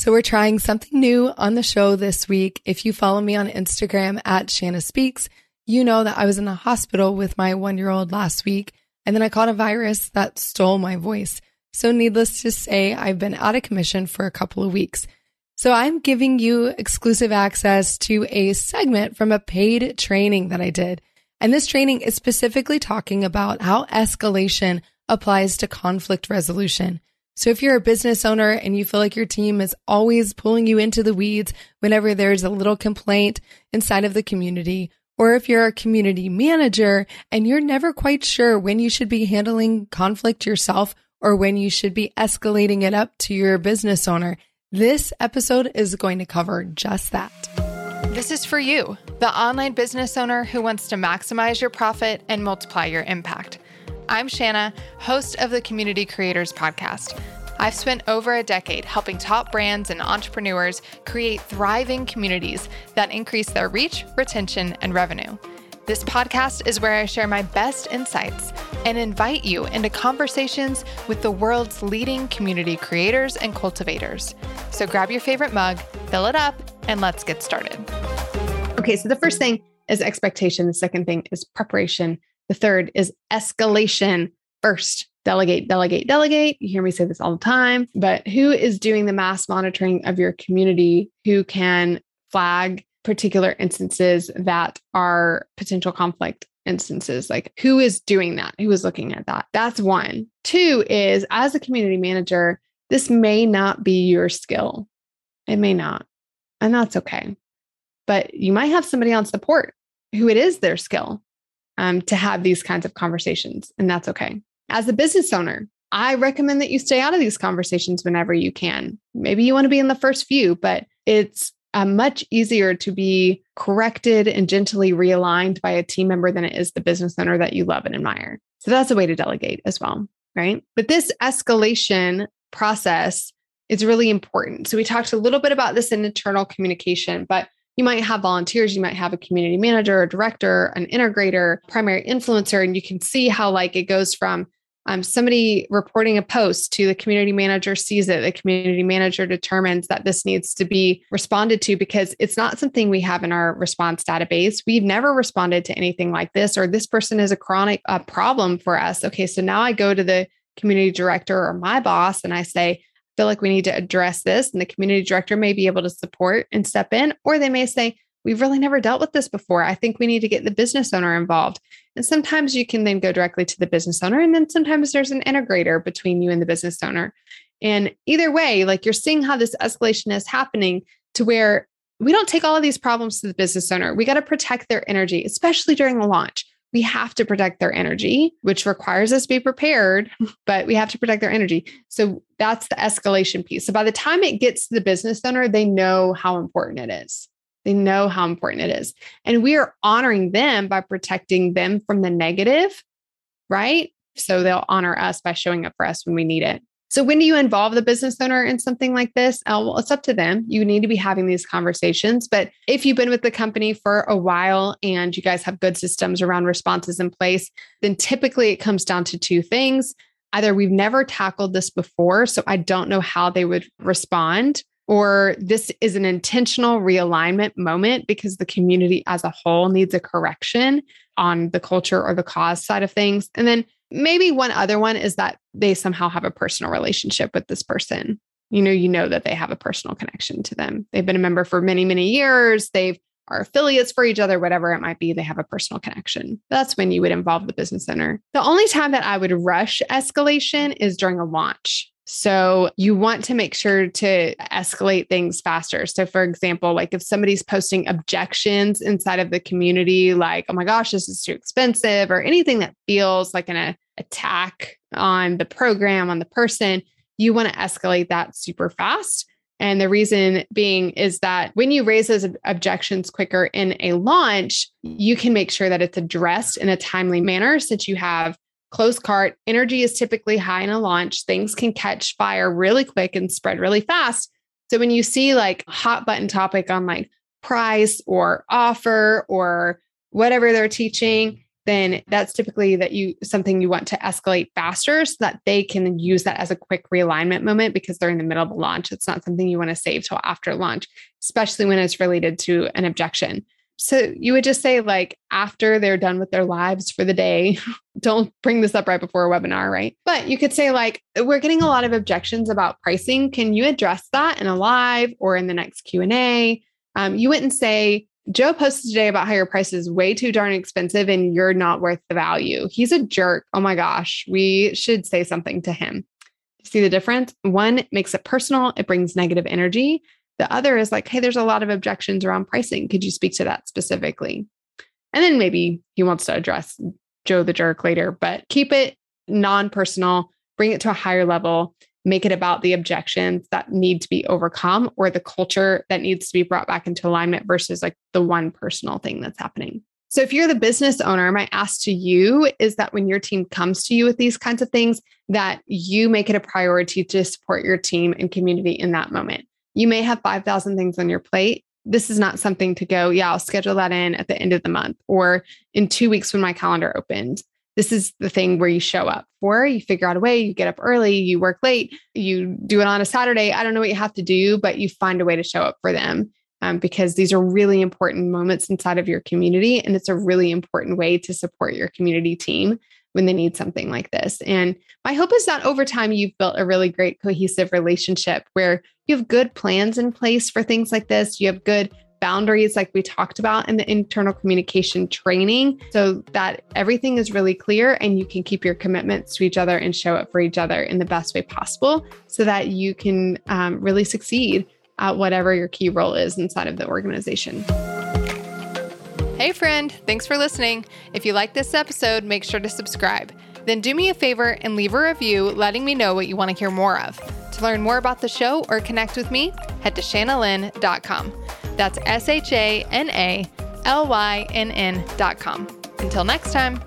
So we're trying something new on the show this week. If you follow me on Instagram at Shana Speaks, you know that I was in the hospital with my one year old last week and then I caught a virus that stole my voice. So needless to say, I've been out of commission for a couple of weeks. So I'm giving you exclusive access to a segment from a paid training that I did. And this training is specifically talking about how escalation applies to conflict resolution. So if you're a business owner and you feel like your team is always pulling you into the weeds whenever there's a little complaint inside of the community, or if you're a community manager and you're never quite sure when you should be handling conflict yourself or when you should be escalating it up to your business owner, this episode is going to cover just that. This is for you, the online business owner who wants to maximize your profit and multiply your impact. I'm Shana, host of the Community Creators Podcast. I've spent over a decade helping top brands and entrepreneurs create thriving communities that increase their reach, retention, and revenue. This podcast is where I share my best insights and invite you into conversations with the world's leading community creators and cultivators. So grab your favorite mug, fill it up, and let's get started. Okay, so the first thing is expectation. The second thing is preparation. The third is escalation. First, delegate, delegate, delegate. You hear me say this all the time, but who is doing the mass monitoring of your community? Who can flag particular instances that are potential conflict instances? Like, who is doing that? Who is looking at that? That's one. Two is as a community manager, this may not be your skill. It may not. And that's okay. But you might have somebody on support who it is their skill um, to have these kinds of conversations. And that's okay. As a business owner, I recommend that you stay out of these conversations whenever you can. Maybe you want to be in the first few, but it's uh, much easier to be corrected and gently realigned by a team member than it is the business owner that you love and admire. So that's a way to delegate as well, right? But this escalation process is really important. So we talked a little bit about this in internal communication, but you might have volunteers, you might have a community manager, a director, an integrator, primary influencer, and you can see how like it goes from um, somebody reporting a post to the community manager sees it the community manager determines that this needs to be responded to because it's not something we have in our response database. We've never responded to anything like this or this person is a chronic uh, problem for us. Okay so now i go to the community director or my boss and i say feel like we need to address this and the community director may be able to support and step in or they may say we've really never dealt with this before. I think we need to get the business owner involved. And sometimes you can then go directly to the business owner, and then sometimes there's an integrator between you and the business owner. And either way, like you're seeing how this escalation is happening to where we don't take all of these problems to the business owner. We got to protect their energy, especially during the launch. We have to protect their energy, which requires us to be prepared, but we have to protect their energy. So that's the escalation piece. So by the time it gets to the business owner, they know how important it is. They know how important it is. And we are honoring them by protecting them from the negative, right? So they'll honor us by showing up for us when we need it. So when do you involve the business owner in something like this? Uh, well, it's up to them. You need to be having these conversations. But if you've been with the company for a while and you guys have good systems around responses in place, then typically it comes down to two things. Either we've never tackled this before, so I don't know how they would respond, or this is an intentional realignment moment because the community as a whole needs a correction on the culture or the cause side of things. And then maybe one other one is that they somehow have a personal relationship with this person. You know, you know that they have a personal connection to them. They've been a member for many, many years. They've are affiliates for each other, whatever it might be, they have a personal connection. That's when you would involve the business owner. The only time that I would rush escalation is during a launch. So you want to make sure to escalate things faster. So, for example, like if somebody's posting objections inside of the community, like, oh my gosh, this is too expensive, or anything that feels like an uh, attack on the program, on the person, you want to escalate that super fast. And the reason being is that when you raise those objections quicker in a launch, you can make sure that it's addressed in a timely manner since you have close cart. Energy is typically high in a launch. Things can catch fire really quick and spread really fast. So when you see like hot button topic on like price or offer or whatever they're teaching, then that's typically that you something you want to escalate faster so that they can use that as a quick realignment moment because they're in the middle of a launch. It's not something you want to save till after launch, especially when it's related to an objection. So you would just say, like, after they're done with their lives for the day, don't bring this up right before a webinar, right? But you could say, like, we're getting a lot of objections about pricing. Can you address that in a live or in the next Q and A? Um, you wouldn't say, Joe posted today about how your price is way too darn expensive and you're not worth the value. He's a jerk. Oh my gosh, we should say something to him. See the difference? One makes it personal, it brings negative energy. The other is like, hey, there's a lot of objections around pricing. Could you speak to that specifically? And then maybe he wants to address Joe the jerk later, but keep it non personal, bring it to a higher level, make it about the objections that need to be overcome or the culture that needs to be brought back into alignment versus like the one personal thing that's happening. So, if you're the business owner, my ask to you is that when your team comes to you with these kinds of things, that you make it a priority to support your team and community in that moment. You may have 5,000 things on your plate. This is not something to go, yeah, I'll schedule that in at the end of the month or in two weeks when my calendar opens. This is the thing where you show up for, you figure out a way, you get up early, you work late, you do it on a Saturday. I don't know what you have to do, but you find a way to show up for them. Um, because these are really important moments inside of your community. And it's a really important way to support your community team when they need something like this. And my hope is that over time, you've built a really great cohesive relationship where you have good plans in place for things like this. You have good boundaries, like we talked about in the internal communication training, so that everything is really clear and you can keep your commitments to each other and show up for each other in the best way possible so that you can um, really succeed at whatever your key role is inside of the organization. Hey, friend, thanks for listening. If you like this episode, make sure to subscribe. Then do me a favor and leave a review letting me know what you want to hear more of. To learn more about the show or connect with me, head to shanalynn.com. That's S H A N A L Y N N.com. Until next time.